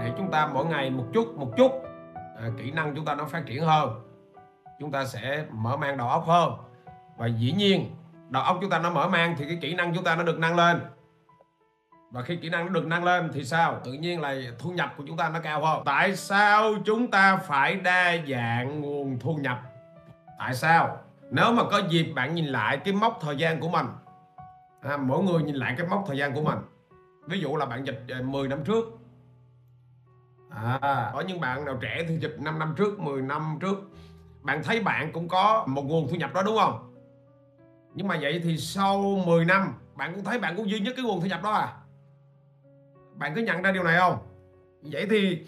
để chúng ta mỗi ngày một chút một chút. À, kỹ năng chúng ta nó phát triển hơn. Chúng ta sẽ mở mang đầu óc hơn. Và dĩ nhiên đầu óc chúng ta nó mở mang thì cái kỹ năng chúng ta nó được nâng lên. Và khi kỹ năng nó được nâng lên thì sao? Tự nhiên là thu nhập của chúng ta nó cao hơn. Tại sao chúng ta phải đa dạng nguồn thu nhập? Tại sao? Nếu mà có dịp bạn nhìn lại cái mốc thời gian của mình. À, mỗi người nhìn lại cái mốc thời gian của mình. Ví dụ là bạn dịch à, 10 năm trước à, có những bạn nào trẻ thì dịch 5 năm trước 10 năm trước. Bạn thấy bạn cũng có một nguồn thu nhập đó đúng không? Nhưng mà vậy thì sau 10 năm bạn cũng thấy bạn cũng duy nhất cái nguồn thu nhập đó à? Bạn có nhận ra điều này không? Vậy thì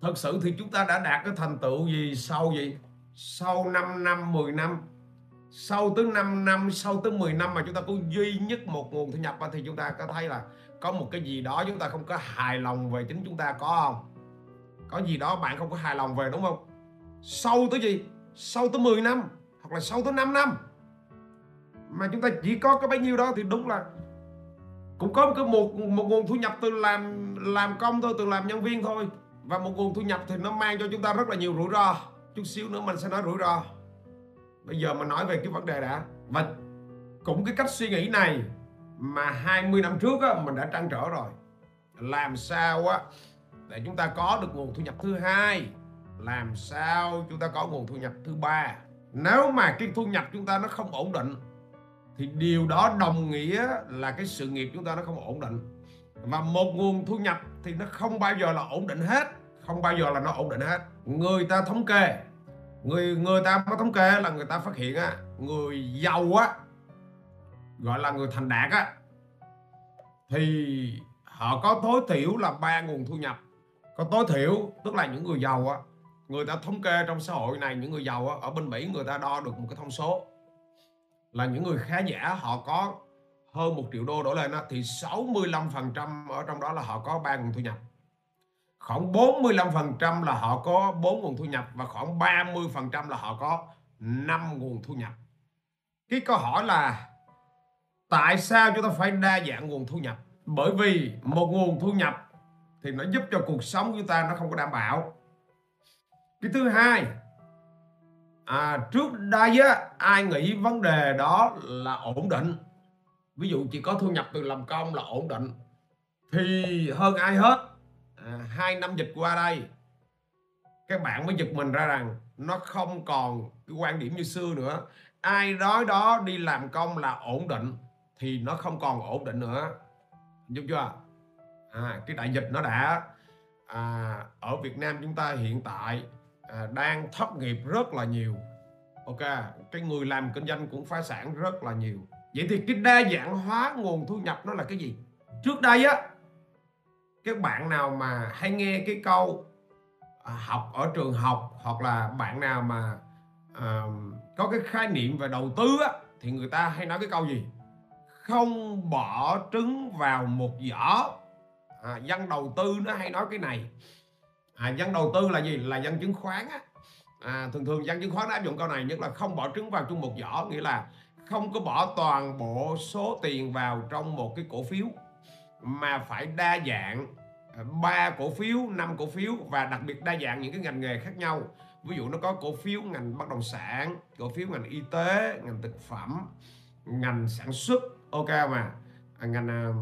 thật sự thì chúng ta đã đạt cái thành tựu gì sau gì sau 5 năm 10 năm sau tới 5 năm, sau tới 10 năm mà chúng ta có duy nhất một nguồn thu nhập thì chúng ta có thấy là có một cái gì đó chúng ta không có hài lòng về chính chúng ta có không? Có gì đó bạn không có hài lòng về đúng không? Sau tới gì? Sau tới 10 năm hoặc là sau tới 5 năm mà chúng ta chỉ có cái bấy nhiêu đó thì đúng là cũng có một cái một một nguồn thu nhập từ làm làm công thôi, từ làm nhân viên thôi. Và một nguồn thu nhập thì nó mang cho chúng ta rất là nhiều rủi ro. Chút xíu nữa mình sẽ nói rủi ro bây giờ mình nói về cái vấn đề đã và cũng cái cách suy nghĩ này mà 20 năm trước á, mình đã trăn trở rồi. Làm sao á để chúng ta có được nguồn thu nhập thứ hai? Làm sao chúng ta có nguồn thu nhập thứ ba? Nếu mà cái thu nhập chúng ta nó không ổn định thì điều đó đồng nghĩa là cái sự nghiệp chúng ta nó không ổn định. Và một nguồn thu nhập thì nó không bao giờ là ổn định hết không bao giờ là nó ổn định hết. Người ta thống kê người người ta có thống kê là người ta phát hiện á người giàu á gọi là người thành đạt á thì họ có tối thiểu là ba nguồn thu nhập. Có tối thiểu tức là những người giàu á người ta thống kê trong xã hội này những người giàu á, ở bên Mỹ người ta đo được một cái thông số. Là những người khá giả họ có hơn một triệu đô đổ lên á, thì 65% ở trong đó là họ có ba nguồn thu nhập khoảng 45% là họ có bốn nguồn thu nhập và khoảng 30% là họ có 5 nguồn thu nhập. Cái câu hỏi là tại sao chúng ta phải đa dạng nguồn thu nhập? Bởi vì một nguồn thu nhập thì nó giúp cho cuộc sống của chúng ta nó không có đảm bảo. Cái thứ hai à, trước đây á ai nghĩ vấn đề đó là ổn định? Ví dụ chỉ có thu nhập từ làm công là ổn định thì hơn ai hết à, hai năm dịch qua đây các bạn mới giật mình ra rằng nó không còn cái quan điểm như xưa nữa. Ai đó đó đi làm công là ổn định thì nó không còn ổn định nữa. Giúp chưa? À, cái đại dịch nó đã à, ở Việt Nam chúng ta hiện tại à, đang thất nghiệp rất là nhiều. Ok cái người làm kinh doanh cũng phá sản rất là nhiều. Vậy thì cái đa dạng hóa nguồn thu nhập nó là cái gì? Trước đây á các bạn nào mà hay nghe cái câu à, học ở trường học hoặc là bạn nào mà à, có cái khái niệm về đầu tư á thì người ta hay nói cái câu gì? Không bỏ trứng vào một giỏ. À, dân đầu tư nó hay nói cái này. À, dân đầu tư là gì? Là dân chứng khoán á. À, thường thường dân chứng khoán nó áp dụng câu này nhất là không bỏ trứng vào chung một giỏ nghĩa là không có bỏ toàn bộ số tiền vào trong một cái cổ phiếu mà phải đa dạng ờ, ba cổ phiếu năm cổ phiếu và đặc biệt đa dạng những cái ngành nghề khác nhau. Ví dụ nó có cổ phiếu ngành bất động sản cổ phiếu ngành y tế ngành thực phẩm ngành sản xuất ok mà. À, ngành à,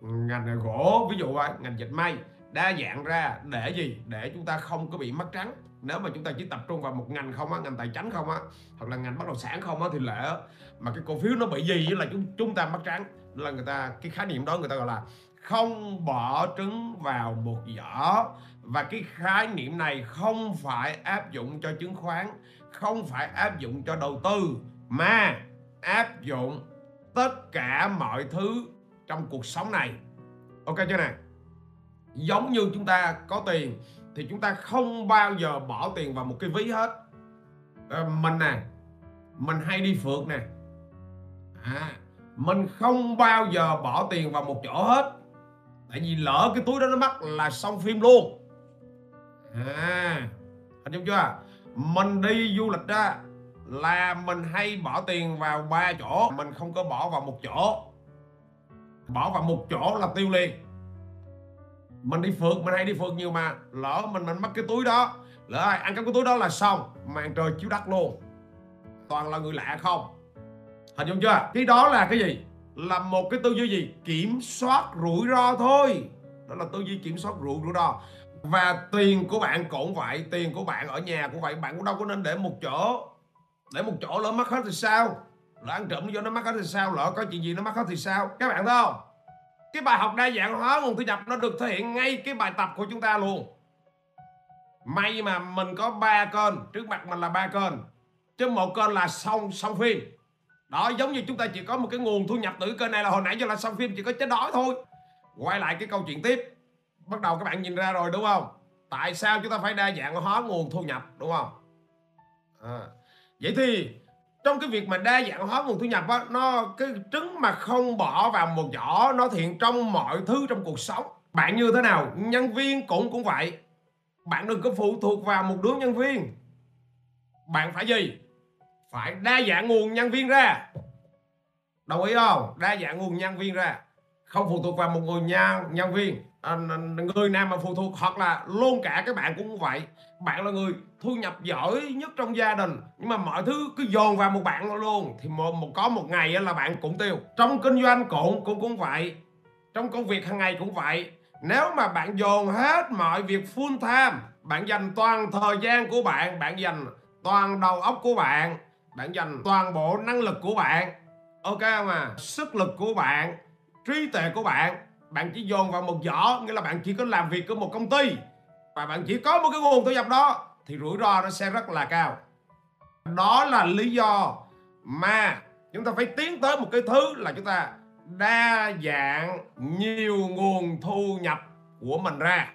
ngành gỗ ví dụ vậy ngành dệt may. Đa dạng ra để gì? Để chúng ta không có bị mất trắng. Nếu mà chúng ta chỉ tập trung vào một ngành không á ngành tài chính không á hoặc là ngành bất động sản không á thì lẽ mà cái cổ phiếu nó bị gì là chúng chúng ta mất trắng. Là người ta cái khái niệm đó người ta gọi là không bỏ trứng vào một giỏ. Và cái khái niệm này không phải áp dụng cho chứng khoán không phải áp dụng cho đầu tư mà áp dụng tất cả mọi thứ trong cuộc sống này. Ok chưa nè? giống như chúng ta có tiền thì chúng ta không bao giờ bỏ tiền vào một cái ví hết. À, mình nè mình hay đi phượt nè. À, mình không bao giờ bỏ tiền vào một chỗ hết tại vì lỡ cái túi đó nó mắc là xong phim luôn. À anh hiểu chưa? Mình đi du lịch ra là mình hay bỏ tiền vào ba chỗ. Mình không có bỏ vào một chỗ. Bỏ vào một chỗ là tiêu liền. Mình đi phượt, mình hay đi phượt nhiều mà. Lỡ mình mình mất cái túi đó, lỡ ai ăn cắp cái túi đó là xong. Màn trời chiếu đất luôn. Toàn là người lạ không? Hình dung chưa? Cái đó là cái gì? Là một cái tư duy gì? Kiểm soát rủi ro thôi. Đó là tư duy kiểm soát rủi ro. Và tiền của bạn cũng vậy, tiền của bạn ở nhà cũng vậy, bạn cũng đâu có nên để một chỗ, để một chỗ lỡ mất hết thì sao? Lỡ ăn trộm vô nó mất hết thì sao? Lỡ có chuyện gì nó mất hết thì sao? Các bạn thấy không? Cái bài học đa dạng hóa nguồn thu nhập nó được thể hiện ngay cái bài tập của chúng ta luôn. May mà mình có ba kênh, trước mặt mình là ba kênh, chứ một kênh là xong xong phim đó, giống như chúng ta chỉ có một cái nguồn thu nhập từ kênh này là hồi nãy giờ là xong phim chỉ có chết đói thôi. Quay lại cái câu chuyện tiếp. Bắt đầu các bạn nhìn ra rồi, đúng không? Tại sao chúng ta phải đa dạng hóa nguồn thu nhập, đúng không? À. vậy thì trong cái việc mà đa dạng hóa nguồn thu nhập á, nó, cái trứng mà không bỏ vào một giỏ, nó thiện trong mọi thứ trong cuộc sống. Bạn như thế nào? Nhân viên cũng cũng vậy. Bạn đừng có phụ thuộc vào một đứa nhân viên. Bạn phải gì? Phải đa dạng nguồn nhân viên ra. Đồng ý không? Đa dạng nguồn nhân viên ra. Không phụ thuộc vào một người nhân nhân viên. À, người nào mà phụ thuộc hoặc là luôn cả các bạn cũng vậy. Bạn là người thu nhập giỏi nhất trong gia đình nhưng mà mọi thứ cứ dồn vào một bạn luôn. Thì một, một có một ngày là bạn cũng tiêu. Trong kinh doanh cũng cũng cũng vậy. Trong công việc hàng ngày cũng vậy. Nếu mà bạn dồn hết mọi việc full time bạn dành toàn thời gian của bạn bạn dành toàn đầu óc của bạn bạn dành toàn bộ năng lực của bạn. Ok không à? Sức lực của bạn, trí tuệ của bạn. Bạn chỉ dồn vào một giỏ, nghĩa là bạn chỉ có làm việc ở một công ty. Và bạn chỉ có một cái nguồn thu nhập đó, thì rủi ro nó sẽ rất là cao. Đó là lý do mà chúng ta phải tiến tới một cái thứ là chúng ta đa dạng nhiều nguồn thu nhập của mình ra.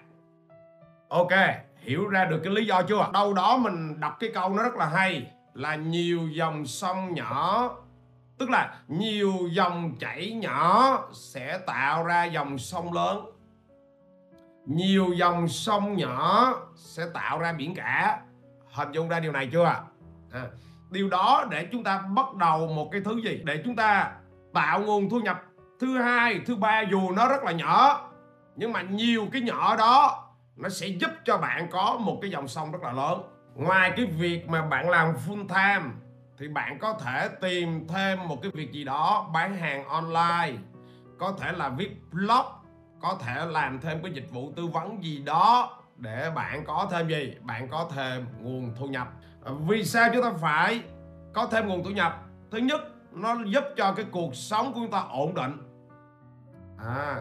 Ok, hiểu ra được cái lý do chưa? Đâu đó mình đọc cái câu nó rất là hay là nhiều dòng sông nhỏ. Tức là nhiều dòng chảy nhỏ sẽ tạo ra dòng sông lớn. Nhiều dòng sông nhỏ sẽ tạo ra biển cả. Hình dung ra điều này chưa à, điều đó để chúng ta bắt đầu một cái thứ gì? Để chúng ta tạo nguồn thu nhập. Thứ hai thứ ba dù nó rất là nhỏ nhưng mà nhiều cái nhỏ đó nó sẽ giúp cho bạn có một cái dòng sông rất là lớn ngoài cái việc mà bạn làm full time, thì bạn có thể tìm thêm một cái việc gì đó, bán hàng online. Có thể là viết blog, có thể làm thêm cái dịch vụ tư vấn gì đó để bạn có thêm gì? Bạn có thêm nguồn thu nhập. Vì sao chúng ta phải có thêm nguồn thu nhập? Thứ nhất, nó giúp cho cái cuộc sống của chúng ta ổn định. À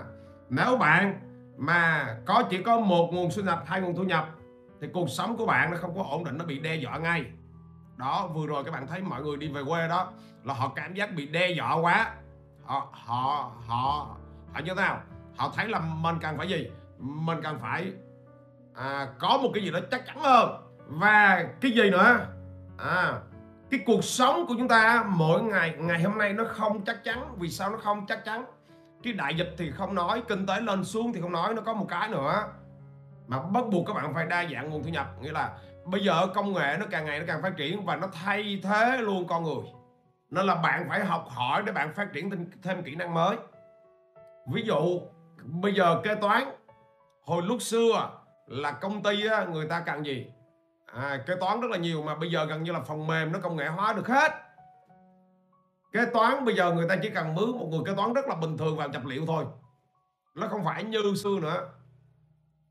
nếu bạn mà có, chỉ có một nguồn thu nhập, hai nguồn thu nhập thì cuộc sống của bạn nó không có ổn định nó bị đe dọa ngay. Đó vừa rồi các bạn thấy mọi người đi về quê đó là họ cảm giác bị đe dọa quá. Họ họ họ họ như thế nào? Họ thấy là mình cần phải gì? Mình cần phải à, có một cái gì đó chắc chắn hơn. Và cái gì nữa? À cái cuộc sống của chúng ta mỗi ngày ngày hôm nay nó không chắc chắn. Vì sao nó không chắc chắn? Cái đại dịch thì không nói kinh tế lên xuống thì không nói nó có một cái nữa mà bắt buộc các bạn phải đa dạng nguồn thu nhập nghĩa là bây giờ công nghệ nó càng ngày nó càng phát triển và nó thay thế luôn con người. Nên là bạn phải học hỏi để bạn phát triển thêm, thêm kỹ năng mới. Ví dụ bây giờ kế toán hồi lúc xưa là công ty á, người ta cần gì? À, kế toán rất là nhiều mà bây giờ gần như là phần mềm nó công nghệ hóa được hết. Kế toán bây giờ người ta chỉ cần mướn một người kế toán rất là bình thường vào nhập liệu thôi. Nó không phải như xưa nữa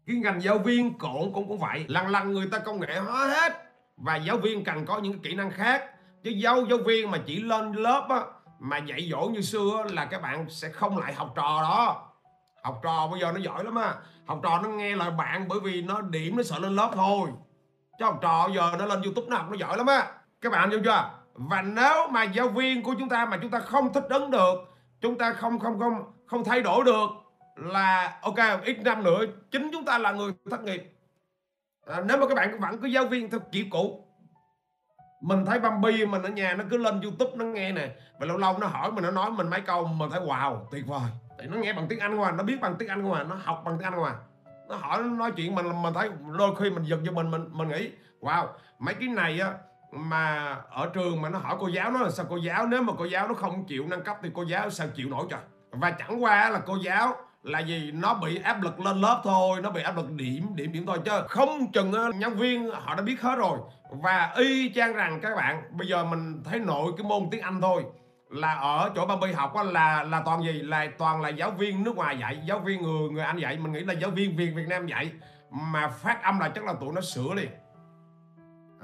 cái ngành giáo viên cũng cũng cũng vậy. Lần lần người ta công nghệ hóa hết. Và giáo viên cần có những kỹ năng khác. Chứ giáo giáo viên mà chỉ lên lớp á, mà dạy dỗ như xưa là các bạn sẽ không lại học trò đó. Học trò bây giờ nó giỏi lắm á. Học trò nó nghe lời bạn bởi vì nó điểm nó sợ lên lớp thôi. Chứ học trò giờ nó lên youtube nó học nó giỏi lắm á. Các bạn hiểu chưa? Và nếu mà giáo viên của chúng ta mà chúng ta không thích ứng được chúng ta không không không không thay đổi được là ok ít năm nữa chính chúng ta là người thất nghiệp. À, nếu mà các bạn vẫn cứ giáo viên theo kiểu cũ mình thấy Bambi mình ở nhà nó cứ lên YouTube nó nghe nè và lâu lâu nó hỏi mình nó nói mình mấy câu mình thấy wow tuyệt vời. Thì nó nghe bằng tiếng Anh ngoài nó biết bằng tiếng Anh ngoài nó học bằng tiếng Anh ngoài nó hỏi nó nói chuyện mình mình thấy đôi khi mình giật cho mình mình mình nghĩ wow mấy cái này á mà ở trường mà nó hỏi cô giáo nó là sao cô giáo nếu mà cô giáo nó không chịu nâng cấp thì cô giáo sao chịu nổi trời? Và chẳng qua là cô giáo là gì? Nó bị áp lực lên lớp thôi nó bị áp lực điểm điểm điểm thôi chứ không chừng ờ, nhân viên họ đã biết hết rồi. Và y chang rằng các bạn bây giờ mình thấy nội cái môn tiếng Anh thôi là ở chỗ Bambi học là là toàn gì? Là toàn là giáo viên nước ngoài dạy giáo viên người người Anh dạy. Mình nghĩ là giáo viên Việt Việt Nam dạy. Mà phát âm là chắc là tụi nó sửa liền.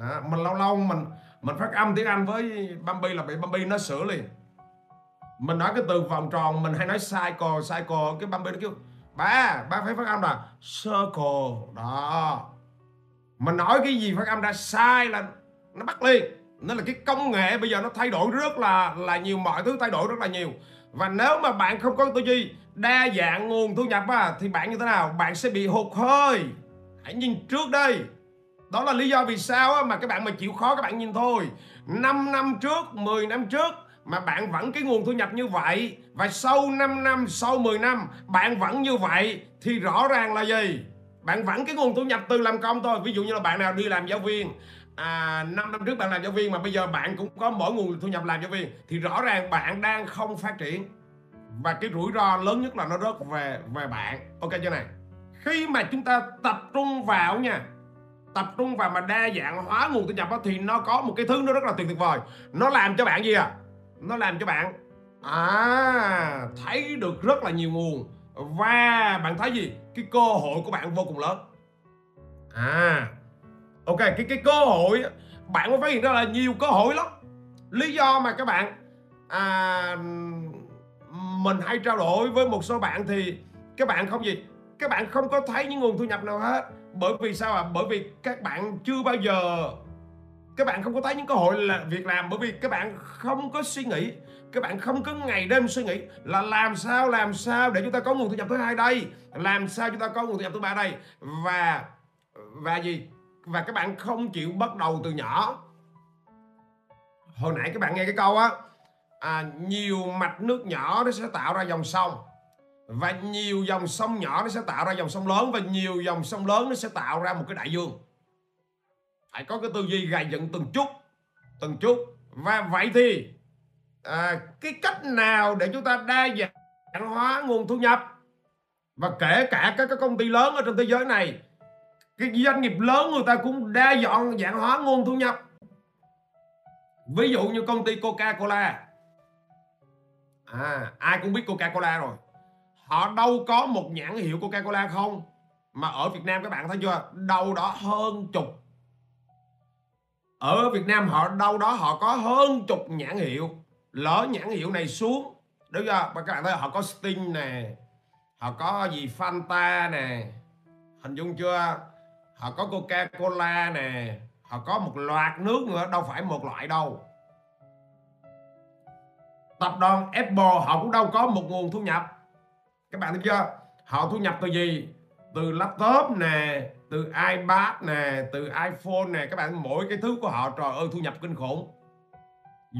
À, mình lâu lâu mình mình phát âm tiếng Anh với Bambi là bị Bambi nó sửa liền mình nói cái từ vòng tròn mình hay nói cycle cycle cái Bambi nó kêu ba ba phải phát âm là circle. Đó. Mình nói cái gì phát âm ra sai là nó bắt liền. Nên là cái công nghệ bây giờ nó thay đổi rất là là nhiều mọi thứ thay đổi rất là nhiều. Và nếu mà bạn không có tư duy đa dạng nguồn thu nhập á, thì bạn như thế nào? Bạn sẽ bị hụt hơi. Hãy nhìn trước đây. Đó là lý do vì sao á, mà các bạn mà chịu khó các bạn nhìn thôi. 5 năm trước 10 năm trước mà bạn vẫn cái nguồn thu nhập như vậy. Và sau 5 năm sau 10 năm bạn vẫn như vậy thì rõ ràng là gì? Bạn vẫn cái nguồn thu nhập từ làm công thôi. Ví dụ như là bạn nào đi làm giáo viên. À, 5 năm trước bạn làm giáo viên mà bây giờ bạn cũng có mỗi nguồn thu nhập làm giáo viên. Thì rõ ràng bạn đang không phát triển. Và cái rủi ro lớn nhất là nó rớt về về bạn. Ok chưa này? Khi mà chúng ta tập trung vào nha. Tập trung vào mà đa dạng hóa nguồn thu nhập đó, thì nó có một cái thứ nó rất là tuyệt tuyệt vời. Nó làm cho bạn gì à? Nó làm cho bạn. À thấy được rất là nhiều nguồn. Và bạn thấy gì? Cái cơ hội của bạn vô cùng lớn. À ok cái cái cơ hội bạn có phát hiện ra là nhiều cơ hội lắm. Lý do mà các bạn à, mình hay trao đổi với một số bạn thì các bạn không gì các bạn không có thấy những nguồn thu nhập nào hết. Bởi vì sao ạ? À? bởi vì các bạn chưa bao giờ các bạn không có thấy những cơ hội là việc làm bởi vì các bạn không có suy nghĩ các bạn không có ngày đêm suy nghĩ là làm sao làm sao để chúng ta có nguồn thu nhập thứ hai đây làm sao chúng ta có nguồn thu nhập thứ ba đây. Và và gì? Và các bạn không chịu bắt đầu từ nhỏ. Hồi nãy các bạn nghe cái câu á à, nhiều mạch nước nhỏ nó sẽ tạo ra dòng sông và nhiều dòng sông nhỏ nó sẽ tạo ra dòng sông lớn và nhiều dòng sông lớn nó sẽ tạo ra một cái đại dương phải có cái tư duy gài dựng từng chút từng chút. Và vậy thì à, cái cách nào để chúng ta đa dạng hóa nguồn thu nhập? Và kể cả các cái công ty lớn ở trên thế giới này cái doanh nghiệp lớn người ta cũng đa dạng dạng hóa nguồn thu nhập. Ví dụ như công ty Coca-Cola. À ai cũng biết Coca-Cola rồi. Họ đâu có một nhãn hiệu Coca-Cola không? Mà ở Việt Nam các bạn thấy chưa? Đâu đó hơn chục ở Việt Nam họ đâu đó họ có hơn chục nhãn hiệu. Lỡ nhãn hiệu này xuống, đúng chưa? Và các bạn thấy họ có Sting nè, họ có gì Fanta nè, hình dung chưa? Họ có Coca Cola nè, họ có một loạt nước nữa, đâu phải một loại đâu. Tập đoàn Apple họ cũng đâu có một nguồn thu nhập. Các bạn thấy chưa? Họ thu nhập từ gì? Từ laptop nè, từ iPad nè, từ iPhone nè, các bạn mỗi cái thứ của họ, trời ơi, thu nhập kinh khủng.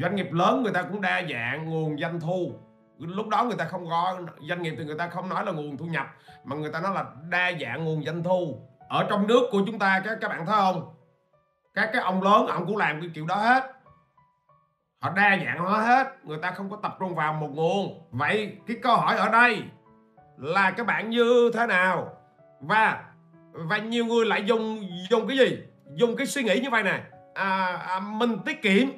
Doanh nghiệp lớn người ta cũng đa dạng, nguồn doanh thu. Lúc đó người ta không có, doanh nghiệp thì người ta không nói là nguồn thu nhập, mà người ta nói là đa dạng nguồn doanh thu. Ở trong nước của chúng ta, các các bạn thấy không? Các cái ông lớn, ông cũng làm cái kiểu đó hết. Họ đa dạng hóa hết, người ta không có tập trung vào một nguồn. Vậy cái câu hỏi ở đây là các bạn như thế nào? Và và nhiều người lại dùng dùng cái gì? Dùng cái suy nghĩ như vậy nè. À, à, mình tiết kiệm.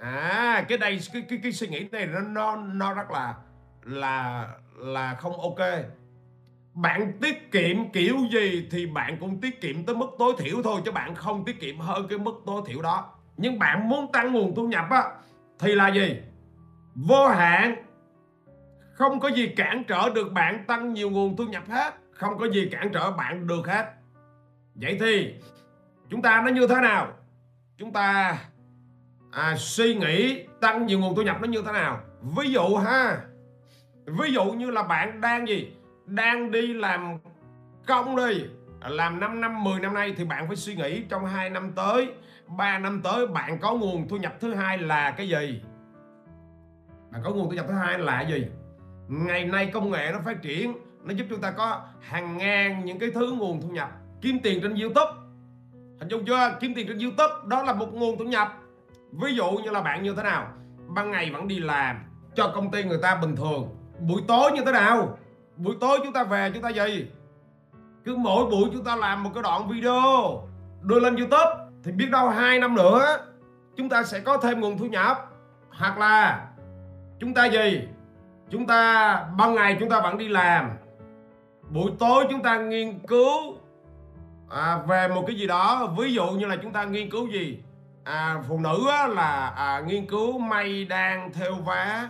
À cái đây cái cái, cái suy nghĩ này nó nó nó rất là là là không ok. Bạn tiết kiệm kiểu gì thì bạn cũng tiết kiệm tới mức tối thiểu thôi chứ bạn không tiết kiệm hơn cái mức tối thiểu đó. Nhưng bạn muốn tăng nguồn thu nhập á thì là gì? Vô hạn không có gì cản trở được bạn tăng nhiều nguồn thu nhập hết. Không có gì cản trở bạn được hết. Vậy thì chúng ta nó như thế nào? Chúng ta à, suy nghĩ tăng nhiều nguồn thu nhập nó như thế nào? Ví dụ ha. Ví dụ như là bạn đang gì? Đang đi làm công đi. Làm 5 năm 10 năm nay thì bạn phải suy nghĩ trong 2 năm tới. 3 năm tới bạn có nguồn thu nhập thứ hai là cái gì? Bạn có nguồn thu nhập thứ hai là cái gì? Ngày nay công nghệ nó phát triển, nó giúp chúng ta có hàng ngàn những cái thứ nguồn thu nhập. Kiếm tiền trên youtube. Hình dung chưa? Kiếm tiền trên youtube, đó là một nguồn thu nhập. Ví dụ như là bạn như thế nào? Ban ngày vẫn đi làm, cho công ty người ta bình thường. Buổi tối như thế nào? Buổi tối chúng ta về chúng ta gì cứ mỗi buổi chúng ta làm một cái đoạn video, đưa lên youtube, thì biết đâu hai năm nữa, chúng ta sẽ có thêm nguồn thu nhập. Hoặc là, chúng ta gì? Chúng ta ban ngày chúng ta vẫn đi làm. Buổi tối chúng ta nghiên cứu à, về một cái gì đó. Ví dụ như là chúng ta nghiên cứu gì? À, phụ nữ á, là à, nghiên cứu may đang theo vá.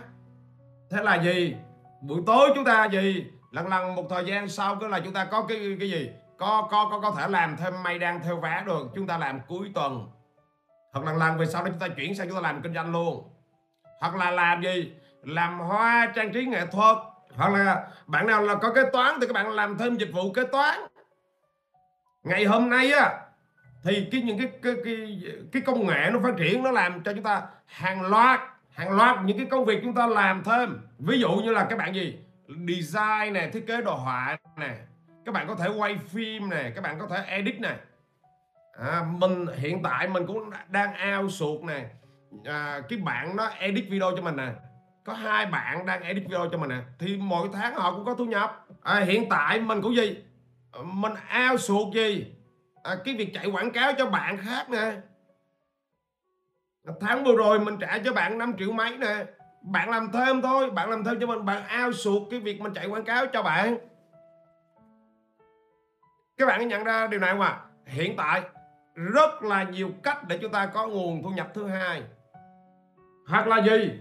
Thế là gì? Buổi tối chúng ta gì? Lần lần một thời gian sau cái là chúng ta có cái cái gì? Có có có có thể làm thêm may đang theo vá được. Chúng ta làm cuối tuần. Hoặc lần lần về sau đó chúng ta chuyển sang chúng ta làm kinh doanh luôn. Hoặc là làm gì? Làm hoa trang trí nghệ thuật. Hoặc là bạn nào là có kế toán thì các bạn làm thêm dịch vụ kế toán. Ngày hôm nay á thì cái những cái cái cái cái công nghệ nó phát triển nó làm cho chúng ta hàng loạt hàng loạt những cái công việc chúng ta làm thêm. Ví dụ như là các bạn gì? Design này thiết kế đồ họa này các bạn có thể quay phim này các bạn có thể edit này à, mình hiện tại mình cũng đang ao suột này à, cái bạn nó edit video cho mình nè có hai bạn đang edit video cho mình nè. Thì mỗi tháng họ cũng có thu nhập. À, hiện tại mình cũng gì? Ờ, mình ao suột gì? À, cái việc chạy quảng cáo cho bạn khác nè. Tháng vừa rồi mình trả cho bạn 5 triệu mấy nè. Bạn làm thêm thôi. Bạn làm thêm cho mình. Bạn ao suột cái việc mình chạy quảng cáo cho bạn. Các bạn nhận ra điều này không ạ? À? hiện tại rất là nhiều cách để chúng ta có nguồn thu nhập thứ hai. Hoặc là gì?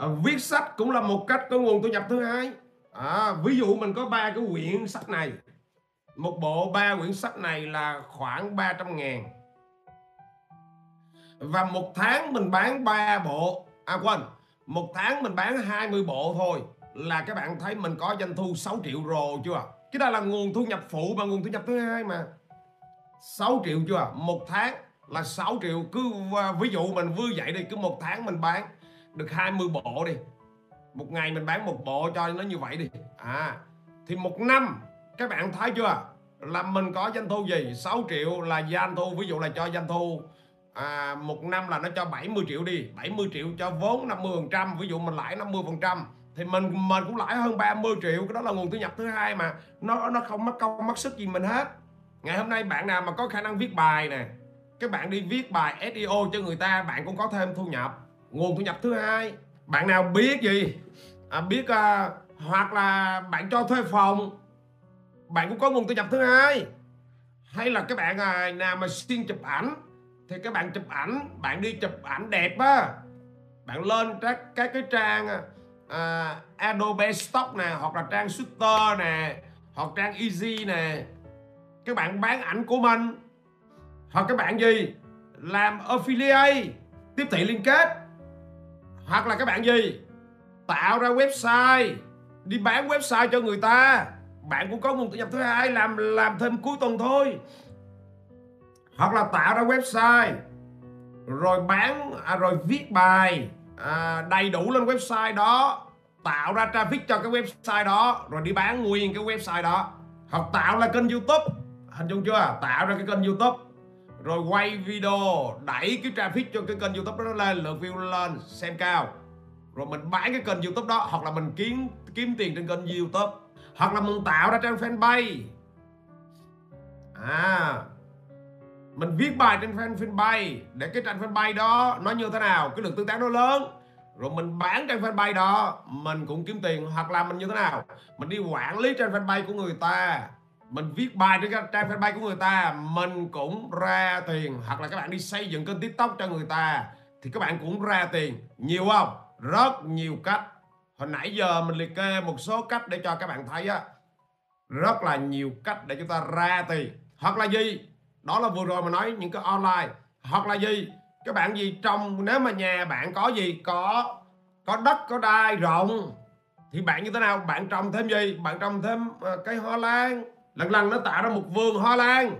À, viết sách cũng là một cách có nguồn thu nhập thứ hai. À, ví dụ mình có ba cái quyển sách này. Một bộ ba quyển sách này là khoảng 300 ngàn. Và một tháng mình bán ba bộ. À quên một tháng mình bán 20 bộ thôi. Là các bạn thấy mình có doanh thu 6 triệu rồi chưa? Cái đó là nguồn thu nhập phụ và nguồn thu nhập thứ hai mà. 6 triệu chưa? Một tháng là 6 triệu. Cứ à, ví dụ mình vừa dậy đi cứ một tháng mình bán được 20 bộ đi. Một ngày mình bán một bộ cho nó như vậy đi. À thì một năm các bạn thấy chưa? Là mình có doanh thu gì? 6 triệu là doanh thu ví dụ là cho doanh thu à, một năm là nó cho 70 triệu đi. 70 triệu cho vốn 50 phần trăm ví dụ mình lãi 50 phần trăm. Thì mình mình cũng lãi hơn 30 triệu cái đó là nguồn thu nhập thứ hai mà. Nó nó không mất công mất sức gì mình hết. Ngày hôm nay bạn nào mà có khả năng viết bài nè các bạn đi viết bài SEO cho người ta bạn cũng có thêm thu nhập nguồn thu nhập thứ hai. Bạn nào biết gì? À, biết à, hoặc là bạn cho thuê phòng bạn cũng có nguồn thu nhập thứ hai. Hay là các bạn à, nào mà xuyên chụp ảnh thì các bạn chụp ảnh bạn đi chụp ảnh đẹp á. Bạn lên các các cái trang à, à, Adobe Stock nè hoặc là trang Shooter nè hoặc trang Easy nè. Các bạn bán ảnh của mình. Hoặc các bạn gì? Làm affiliate tiếp thị liên kết hoặc là các bạn gì? Tạo ra website. Đi bán website cho người ta. Bạn cũng có nguồn thu nhập thứ hai làm làm thêm cuối tuần thôi. Hoặc là tạo ra website. Rồi bán à, rồi viết bài à, đầy đủ lên website đó. Tạo ra traffic cho cái website đó. Rồi đi bán nguyên cái website đó. Hoặc tạo ra kênh youtube. Hình dung chưa? Tạo ra cái kênh youtube rồi quay video đẩy cái traffic cho cái kênh youtube đó lên, lượt view lên, xem cao. Rồi mình bán cái kênh youtube đó, hoặc là mình kiếm kiếm tiền trên kênh youtube. Hoặc là mình tạo ra trang fanpage. À mình viết bài trên fan fanpage để cái trang fanpage đó nó như thế nào, cái lượng tương tác nó lớn. Rồi mình bán trang fanpage đó, mình cũng kiếm tiền, hoặc là mình như thế nào? Mình đi quản lý trang fanpage của người ta mình viết bài trên trang fanpage của người ta mình cũng ra tiền. Hoặc là các bạn đi xây dựng kênh tiktok cho người ta thì các bạn cũng ra tiền. Nhiều không? Rất nhiều cách. Hồi nãy giờ mình liệt kê một số cách để cho các bạn thấy á. Rất là nhiều cách để chúng ta ra tiền. Hoặc là gì? Đó là vừa rồi mà nói những cái online. Hoặc là gì? Các bạn gì? Trong nếu mà nhà bạn có gì? Có có đất có đai rộng thì bạn như thế nào? Bạn trồng thêm gì? Bạn trồng thêm uh, cây hoa lan? Lần lần nó tạo ra một vườn hoa lan.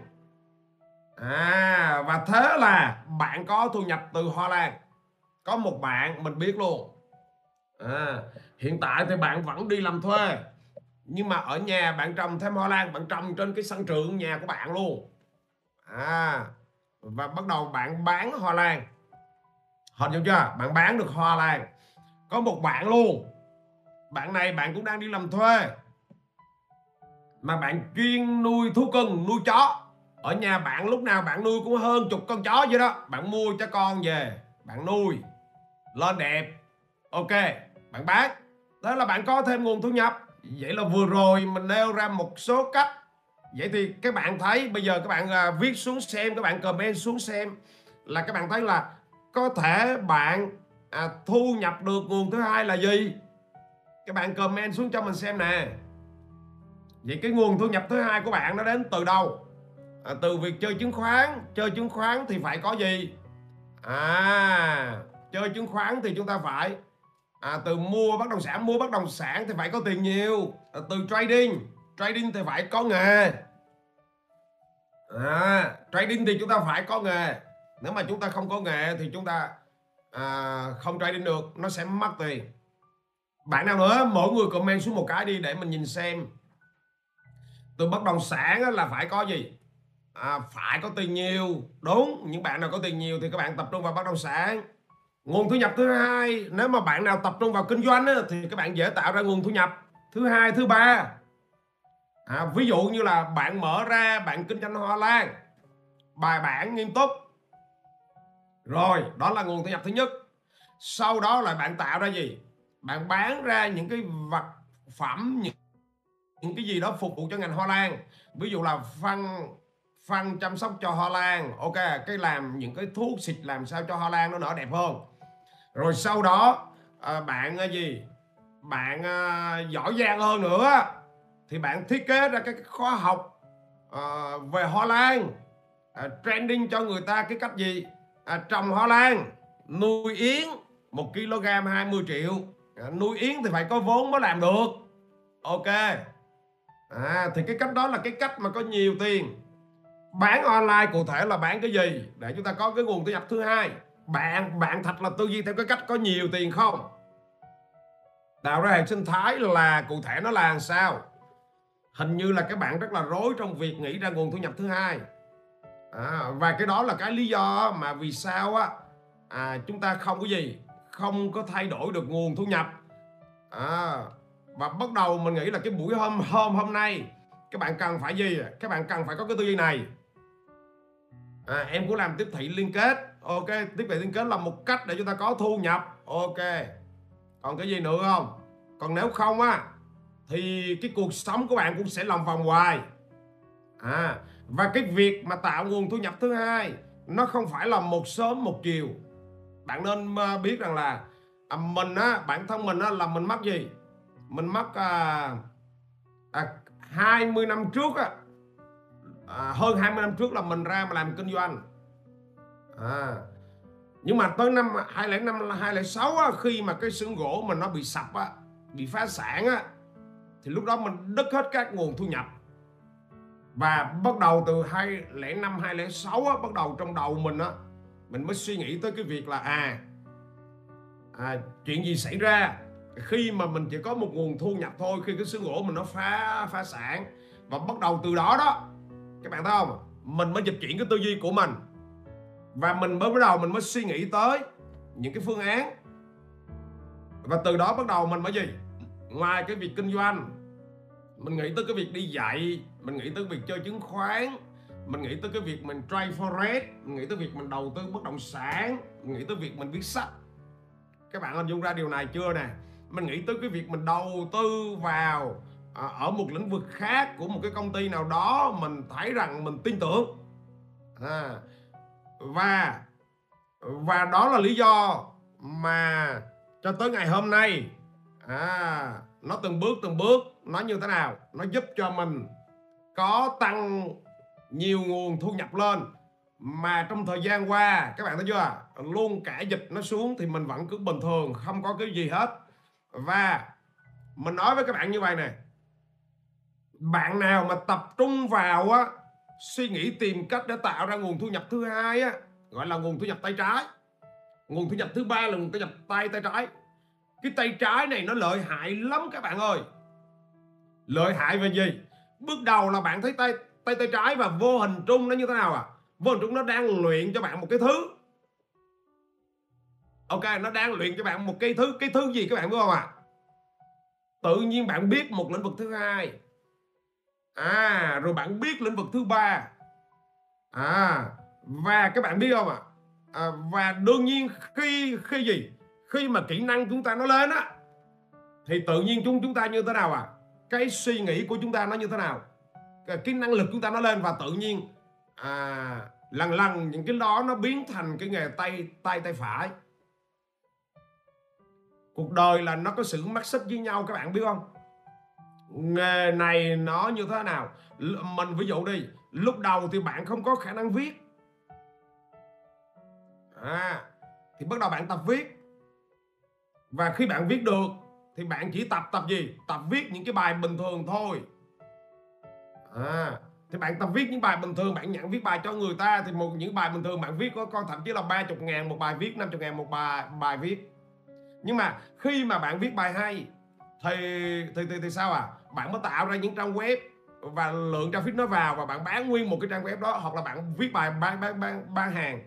À và thế là bạn có thu nhập từ hoa lan. Có một bạn mình biết luôn. À, hiện tại thì bạn vẫn đi làm thuê. Nhưng mà ở nhà bạn trồng thêm hoa lan bạn trồng trên cái sân trường nhà của bạn luôn. À và bắt đầu bạn bán hoa lan. Hình dung chưa? Bạn bán được hoa lan. Có một bạn luôn. Bạn này bạn cũng đang đi làm thuê mà bạn chuyên nuôi thú cưng nuôi chó. Ở nhà bạn lúc nào bạn nuôi cũng hơn chục con chó vậy đó. Bạn mua cho con về bạn nuôi. Lên đẹp. Ok bạn bán. Đó là bạn có thêm nguồn thu nhập. Vậy là vừa rồi mình nêu ra một số cách. Vậy thì các bạn thấy bây giờ các bạn à, viết xuống xem các bạn comment xuống xem là các bạn thấy là có thể bạn à, thu nhập được nguồn thứ hai là gì. Các bạn comment xuống cho mình xem nè vậy cái nguồn thu nhập thứ hai của bạn nó đến từ đâu? À, từ việc chơi chứng khoán. Chơi chứng khoán thì phải có gì? À chơi chứng khoán thì chúng ta phải à, từ mua bất động sản mua bất động sản thì phải có tiền nhiều. À, từ trading trading thì phải có nghề. À, trading thì chúng ta phải có nghề. Nếu mà chúng ta không có nghề thì chúng ta à, không trading được nó sẽ mất tiền. Bạn nào nữa? Mỗi người comment xuống một cái đi để mình nhìn xem từ bất động sản là phải có gì? À, phải có tiền nhiều. Đúng những bạn nào có tiền nhiều thì các bạn tập trung vào bất động sản. Nguồn thu nhập thứ hai nếu mà bạn nào tập trung vào kinh doanh á, thì các bạn dễ tạo ra nguồn thu nhập. Thứ hai thứ ba à, ví dụ như là bạn mở ra bạn kinh doanh hoa lan bài bản nghiêm túc. Rồi đó là nguồn thu nhập thứ nhất. Sau đó là bạn tạo ra gì? Bạn bán ra những cái vật phẩm những, những cái gì đó phục vụ cho ngành hoa lan. Ví dụ là phân phân chăm sóc cho hoa lan ok cái làm những cái thuốc xịt làm sao cho hoa lan nó nở đẹp hơn. Rồi sau đó à, bạn à, gì? Bạn à, giỏi giang hơn nữa. Thì bạn thiết kế ra cái khóa học à, về hoa lan à, trending cho người ta cái cách gì? À, trồng hoa lan nuôi yến một kg 20 triệu. À, nuôi yến thì phải có vốn mới làm được. Ok à, thì cái cách đó là cái cách mà có nhiều tiền. Bán online cụ thể là bán cái gì? Để chúng ta có cái nguồn thu nhập thứ hai. Bạn bạn thật là tư duy theo cái cách có nhiều tiền không? Tạo ra hệ sinh thái là cụ thể nó là làm sao? Hình như là các bạn rất là rối trong việc nghĩ ra nguồn thu nhập thứ hai. À, và cái đó là cái lý do mà vì sao á à, chúng ta không có gì? Không có thay đổi được nguồn thu nhập. À, và bắt đầu mình nghĩ là cái buổi hôm hôm hôm nay các bạn cần phải gì? Các bạn cần phải có cái tư duy này. À, em cũng làm tiếp thị liên kết. Ok tiếp thị liên kết là một cách để chúng ta có thu nhập. Ok. Còn cái gì nữa không? Còn nếu không á thì cái cuộc sống của bạn cũng sẽ lòng vòng hoài. À và cái việc mà tạo nguồn thu nhập thứ hai nó không phải là một sớm một chiều. Bạn nên à, biết rằng là à, mình á bản thân mình á là mình mất gì? Mình mất à, à, 20 năm trước á à, hơn 20 năm trước là mình ra mà làm kinh doanh. À, nhưng mà tới năm 2005 2006 á, khi mà cái xưởng gỗ mình nó bị sập á, bị phá sản á thì lúc đó mình đứt hết các nguồn thu nhập. Và bắt đầu từ 2005 2006 á, bắt đầu trong đầu mình á mình mới suy nghĩ tới cái việc là à, à chuyện gì xảy ra? Khi mà mình chỉ có một nguồn thu nhập thôi, khi cái xương gỗ mình nó phá phá sản, và bắt đầu từ đó đó, các bạn thấy không? Mình mới dịch chuyển cái tư duy của mình. Và mình mới bắt đầu mình mới suy nghĩ tới những cái phương án. Và từ đó bắt đầu mình mới gì? Ngoài cái việc kinh doanh, mình nghĩ tới cái việc đi dạy, mình nghĩ tới việc chơi chứng khoán, mình nghĩ tới cái việc mình trade forex, mình nghĩ tới việc mình đầu tư bất động sản, mình nghĩ tới việc mình viết sách. Các bạn hình dung ra điều này chưa nè? Mình nghĩ tới cái việc mình đầu tư vào à, ở một lĩnh vực khác của một cái công ty nào đó mình thấy rằng mình tin tưởng. À, và và đó là lý do mà cho tới ngày hôm nay à, nó từng bước từng bước nó như thế nào? Nó giúp cho mình có tăng nhiều nguồn thu nhập lên. Mà trong thời gian qua các bạn thấy chưa? Luôn cả dịch nó xuống thì mình vẫn cứ bình thường không có cái gì hết và mình nói với các bạn như vậy này. Bạn nào mà tập trung vào á, suy nghĩ tìm cách để tạo ra nguồn thu nhập thứ hai á, gọi là nguồn thu nhập tay trái. Nguồn thu nhập thứ ba là nguồn thu nhập tay tay trái. Cái tay trái này nó lợi hại lắm các bạn ơi. Lợi hại về gì? Bước đầu là bạn thấy tay tay tay trái và vô hình trung nó như thế nào à? Vô hình trung nó đang luyện cho bạn một cái thứ ok nó đang luyện cho bạn một cái thứ cái thứ gì các bạn biết không ạ? À? tự nhiên bạn biết một lĩnh vực thứ hai. À rồi bạn biết lĩnh vực thứ ba. À và các bạn biết không ạ? À, và đương nhiên khi khi gì? Khi mà kỹ năng chúng ta nó lên á thì tự nhiên chúng chúng ta như thế nào à cái suy nghĩ của chúng ta nó như thế nào? Cái, cái năng lực chúng ta nó lên và tự nhiên à, lần lần những cái đó nó biến thành cái nghề tay tay tay phải cuộc đời là nó có sự mắc xích với nhau, các bạn biết không? Nghề này nó như thế nào? Mình ví dụ đi, lúc đầu thì bạn không có khả năng viết. À thì bắt đầu bạn tập viết. Và khi bạn viết được, thì bạn chỉ tập tập gì? Tập viết những cái bài bình thường thôi. À thì bạn tập viết những bài bình thường, bạn nhận viết bài cho người ta, thì một, những bài bình thường bạn viết có con thậm chí là 30 ngàn một bài viết 50 ngàn một bài bài viết nhưng mà khi mà bạn viết bài hay thì thì thì, thì sao à? Bạn mới tạo ra những trang web và lượng traffic nó vào và bạn bán nguyên một cái trang web đó hoặc là bạn viết bài bán bán bán, bán hàng.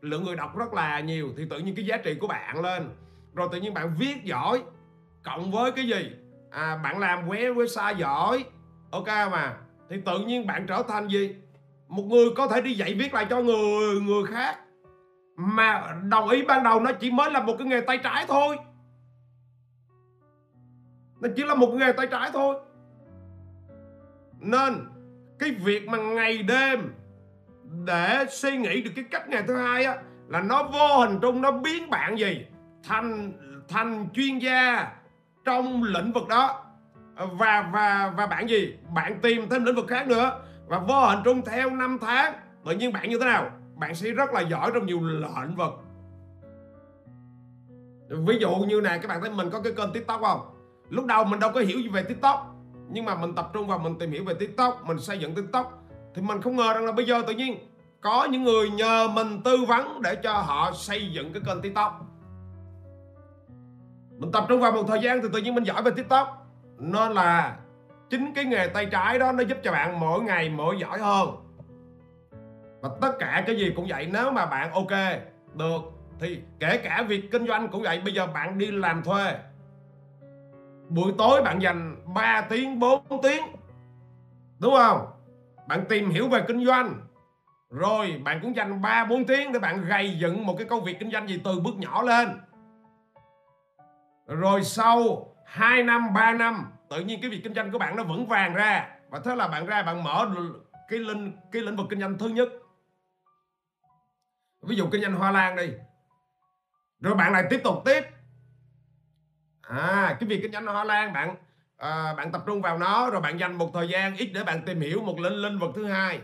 Lượng người đọc rất là nhiều thì tự nhiên cái giá trị của bạn lên. Rồi tự nhiên bạn viết giỏi cộng với cái gì? À, bạn làm web website giỏi. Ok mà thì tự nhiên bạn trở thành gì? Một người có thể đi dạy viết lại cho người người khác mà đồng ý ban đầu nó chỉ mới là một cái nghề tay trái thôi. Nó chỉ là một nghề tay trái thôi. Nên, cái việc mà ngày đêm để suy nghĩ được cái cách ngày thứ hai á, là nó vô hình trung nó biến bạn gì thành thành chuyên gia trong lĩnh vực đó. Và và và bạn gì? Bạn tìm thêm lĩnh vực khác nữa. Và vô hình trung theo năm tháng, tự nhiên bạn như thế nào? Bạn sẽ rất là giỏi trong nhiều lĩnh vực. Ví dụ như này các bạn thấy mình có cái kênh tiktok không? Lúc đầu mình đâu có hiểu gì về tiktok, nhưng mà mình tập trung vào mình tìm hiểu về tiktok, mình xây dựng tiktok, thì mình không ngờ rằng là bây giờ tự nhiên có những người nhờ mình tư vấn để cho họ xây dựng cái kênh tiktok. Mình tập trung vào một thời gian thì tự nhiên mình giỏi về tiktok. Nên là chính cái nghề tay trái đó, nó giúp cho bạn mỗi ngày, mỗi giỏi hơn và tất cả cái gì cũng vậy, nếu mà bạn ok được, thì kể cả việc kinh doanh cũng vậy, bây giờ bạn đi làm thuê. Buổi tối bạn dành 3 tiếng 4 tiếng, đúng không? Bạn tìm hiểu về kinh doanh, rồi bạn cũng dành 3 4 tiếng để bạn gây dựng một cái công việc kinh doanh gì từ bước nhỏ lên. Rồi sau 2 năm 3 năm, tự nhiên cái việc kinh doanh của bạn nó vững vàng ra. Và thế là bạn ra bạn mở cái lĩnh cái lĩnh vực kinh doanh thứ nhất ví dụ kinh doanh hoa lan đi. Rồi bạn lại tiếp tục tiếp. À cái việc kinh doanh hoa lan bạn à, bạn tập trung vào nó rồi bạn dành một thời gian ít để bạn tìm hiểu một lĩnh lĩnh vực thứ hai.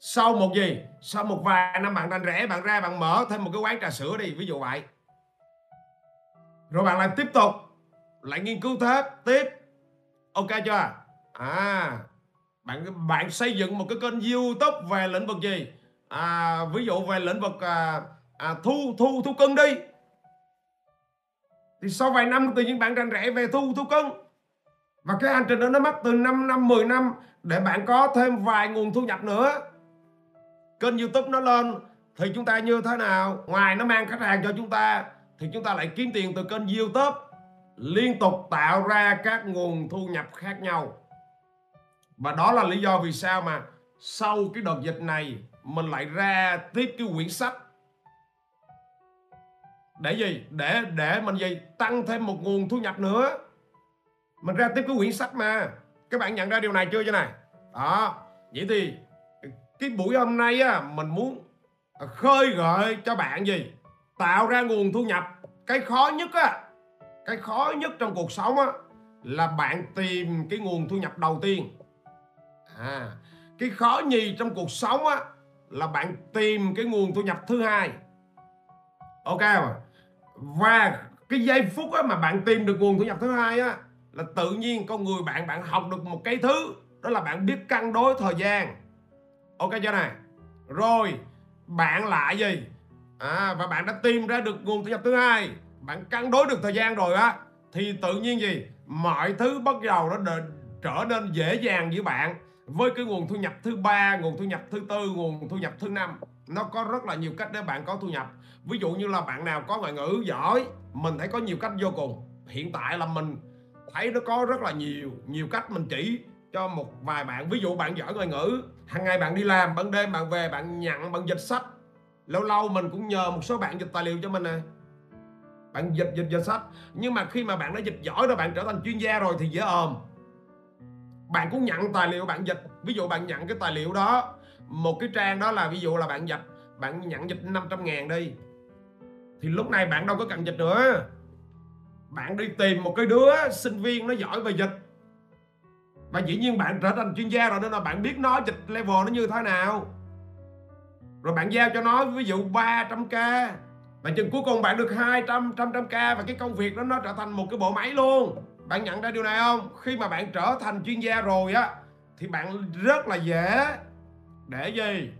Sau một gì? Sau một vài năm bạn đang rẽ bạn ra bạn mở thêm một cái quán trà sữa đi ví dụ vậy. Rồi bạn lại tiếp tục lại nghiên cứu thêm tiếp. Ok chưa? À bạn bạn xây dựng một cái kênh youtube về lĩnh vực gì? À, ví dụ về lĩnh vực à, à, thu thu thu cưng đi. Thì sau vài năm tự nhiên bạn rành rẽ về thu thu cưng và cái hành trình đó nó mất từ 5 năm 10 năm để bạn có thêm vài nguồn thu nhập nữa. Kênh youtube nó lên thì chúng ta như thế nào? Ngoài nó mang khách hàng cho chúng ta thì chúng ta lại kiếm tiền từ kênh youtube liên tục tạo ra các nguồn thu nhập khác nhau. Và đó là lý do vì sao mà sau cái đợt dịch này mình lại ra tiếp cái quyển sách. Để gì? Để để mình gì? Tăng thêm một nguồn thu nhập nữa. Mình ra tiếp cái quyển sách mà. Các bạn nhận ra điều này chưa chứ này? Đó. Vậy thì, cái buổi hôm nay á, mình muốn khơi gợi cho bạn gì? Tạo ra nguồn thu nhập. Cái khó nhất á, cái khó nhất trong cuộc sống á, là bạn tìm cái nguồn thu nhập đầu tiên. À cái khó nhì trong cuộc sống á là bạn tìm cái nguồn thu nhập thứ hai. Ok mà. Và cái giây phút á mà bạn tìm được nguồn thu nhập thứ hai á là tự nhiên con người bạn bạn học được một cái thứ đó là bạn biết cân đối thời gian. Ok chưa này? Rồi bạn lại gì? À, và bạn đã tìm ra được nguồn thu nhập thứ hai bạn cân đối được thời gian rồi á thì tự nhiên gì? Mọi thứ bắt đầu nó trở nên dễ dàng với bạn với cái nguồn thu nhập thứ ba, nguồn thu nhập thứ tư, nguồn thu nhập thứ năm, nó có rất là nhiều cách để bạn có thu nhập. Ví dụ như là bạn nào có ngoại ngữ giỏi, mình thấy có nhiều cách vô cùng. Hiện tại là mình thấy nó có rất là nhiều nhiều cách mình chỉ cho một vài bạn. Ví dụ bạn giỏi ngoại ngữ hàng ngày bạn đi làm, ban đêm bạn về, bạn nhận bạn dịch sách. Lâu lâu mình cũng nhờ một số bạn dịch tài liệu cho mình nè. Bạn dịch dịch dịch sách. Nhưng mà khi mà bạn đã dịch giỏi rồi, bạn trở thành chuyên gia rồi thì dễ ồm bạn cũng nhận tài liệu bạn dịch. Ví dụ bạn nhận cái tài liệu đó, một cái trang đó là ví dụ là bạn dịch, bạn nhận dịch 500 ngàn đi. Thì lúc này bạn đâu có cần dịch nữa. Bạn đi tìm một cái đứa sinh viên nó giỏi về dịch. Và dĩ nhiên bạn trở thành chuyên gia rồi, nên là bạn biết nó dịch level nó như thế nào. Rồi bạn giao cho nó ví dụ 300k và chừng cuối cùng bạn được 200 trăm k, và cái công việc đó nó trở thành một cái bộ máy luôn bạn nhận ra điều này không? Khi mà bạn trở thành chuyên gia rồi á thì bạn rất là dễ để gì?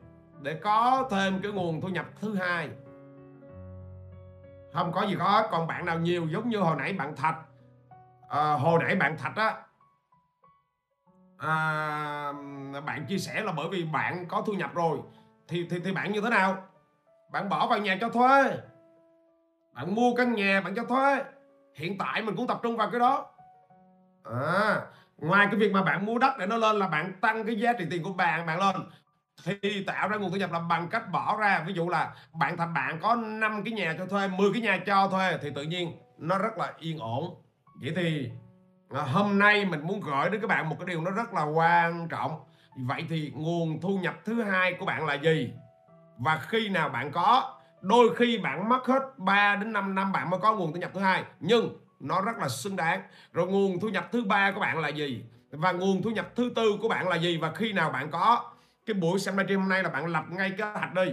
Để có thêm cái nguồn thu nhập thứ hai. Không có gì khó còn bạn nào nhiều giống như hồi nãy bạn thạch? À, hồi nãy bạn thạch á à, bạn chia sẻ là bởi vì bạn có thu nhập rồi thì thì thì bạn như thế nào? Bạn bỏ vào nhà cho thuê. Bạn mua căn nhà bạn cho thuê. Hiện tại mình cũng tập trung vào cái đó à, ngoài cái việc mà bạn mua đất để nó lên là bạn tăng cái giá trị tiền của bạn bạn lên. Thì tạo ra nguồn thu nhập là bằng cách bỏ ra. Ví dụ là bạn thành bạn có 5 cái nhà cho thuê 10 cái nhà cho thuê thì tự nhiên nó rất là yên ổn. Vậy thì à, hôm nay mình muốn gửi đến các bạn một cái điều nó rất là quan trọng. Vậy thì nguồn thu nhập thứ hai của bạn là gì? Và khi nào bạn có đôi khi bạn mất hết 3 đến 5 năm bạn mới có nguồn thu nhập thứ hai. Nhưng nó rất là xứng đáng. Rồi nguồn thu nhập thứ ba của bạn là gì? Và nguồn thu nhập thứ tư của bạn là gì? Và khi nào bạn có? Cái buổi xem livestream hôm nay là bạn lập ngay kế hoạch đi.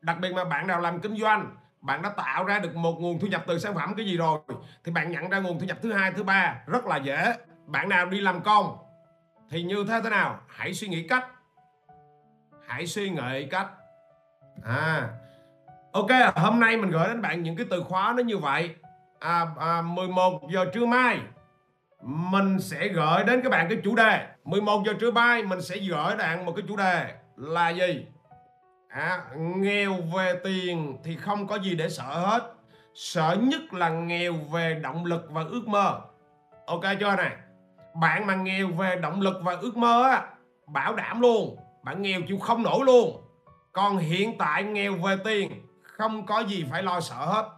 Đặc biệt mà bạn nào làm kinh doanh, bạn đã tạo ra được một nguồn thu nhập từ sản phẩm cái gì rồi, thì bạn nhận ra nguồn thu nhập thứ hai, thứ ba rất là dễ. Bạn nào đi làm công, thì như thế thế nào? Hãy suy nghĩ cách. Hãy suy nghĩ cách. À ok, hôm nay mình gửi đến bạn những cái từ khóa nó như vậy à, à, 11 giờ trưa mai mình sẽ gửi đến các bạn cái chủ đề. 11 giờ trưa mai mình sẽ gửi bạn một cái chủ đề là gì? À, nghèo về tiền thì không có gì để sợ hết. Sợ nhất là nghèo về động lực và ước mơ. Ok chưa này bạn mà nghèo về động lực và ước mơ á bảo đảm luôn bạn nghèo chịu không nổi luôn. Còn hiện tại nghèo về tiền không có gì phải lo sợ hết.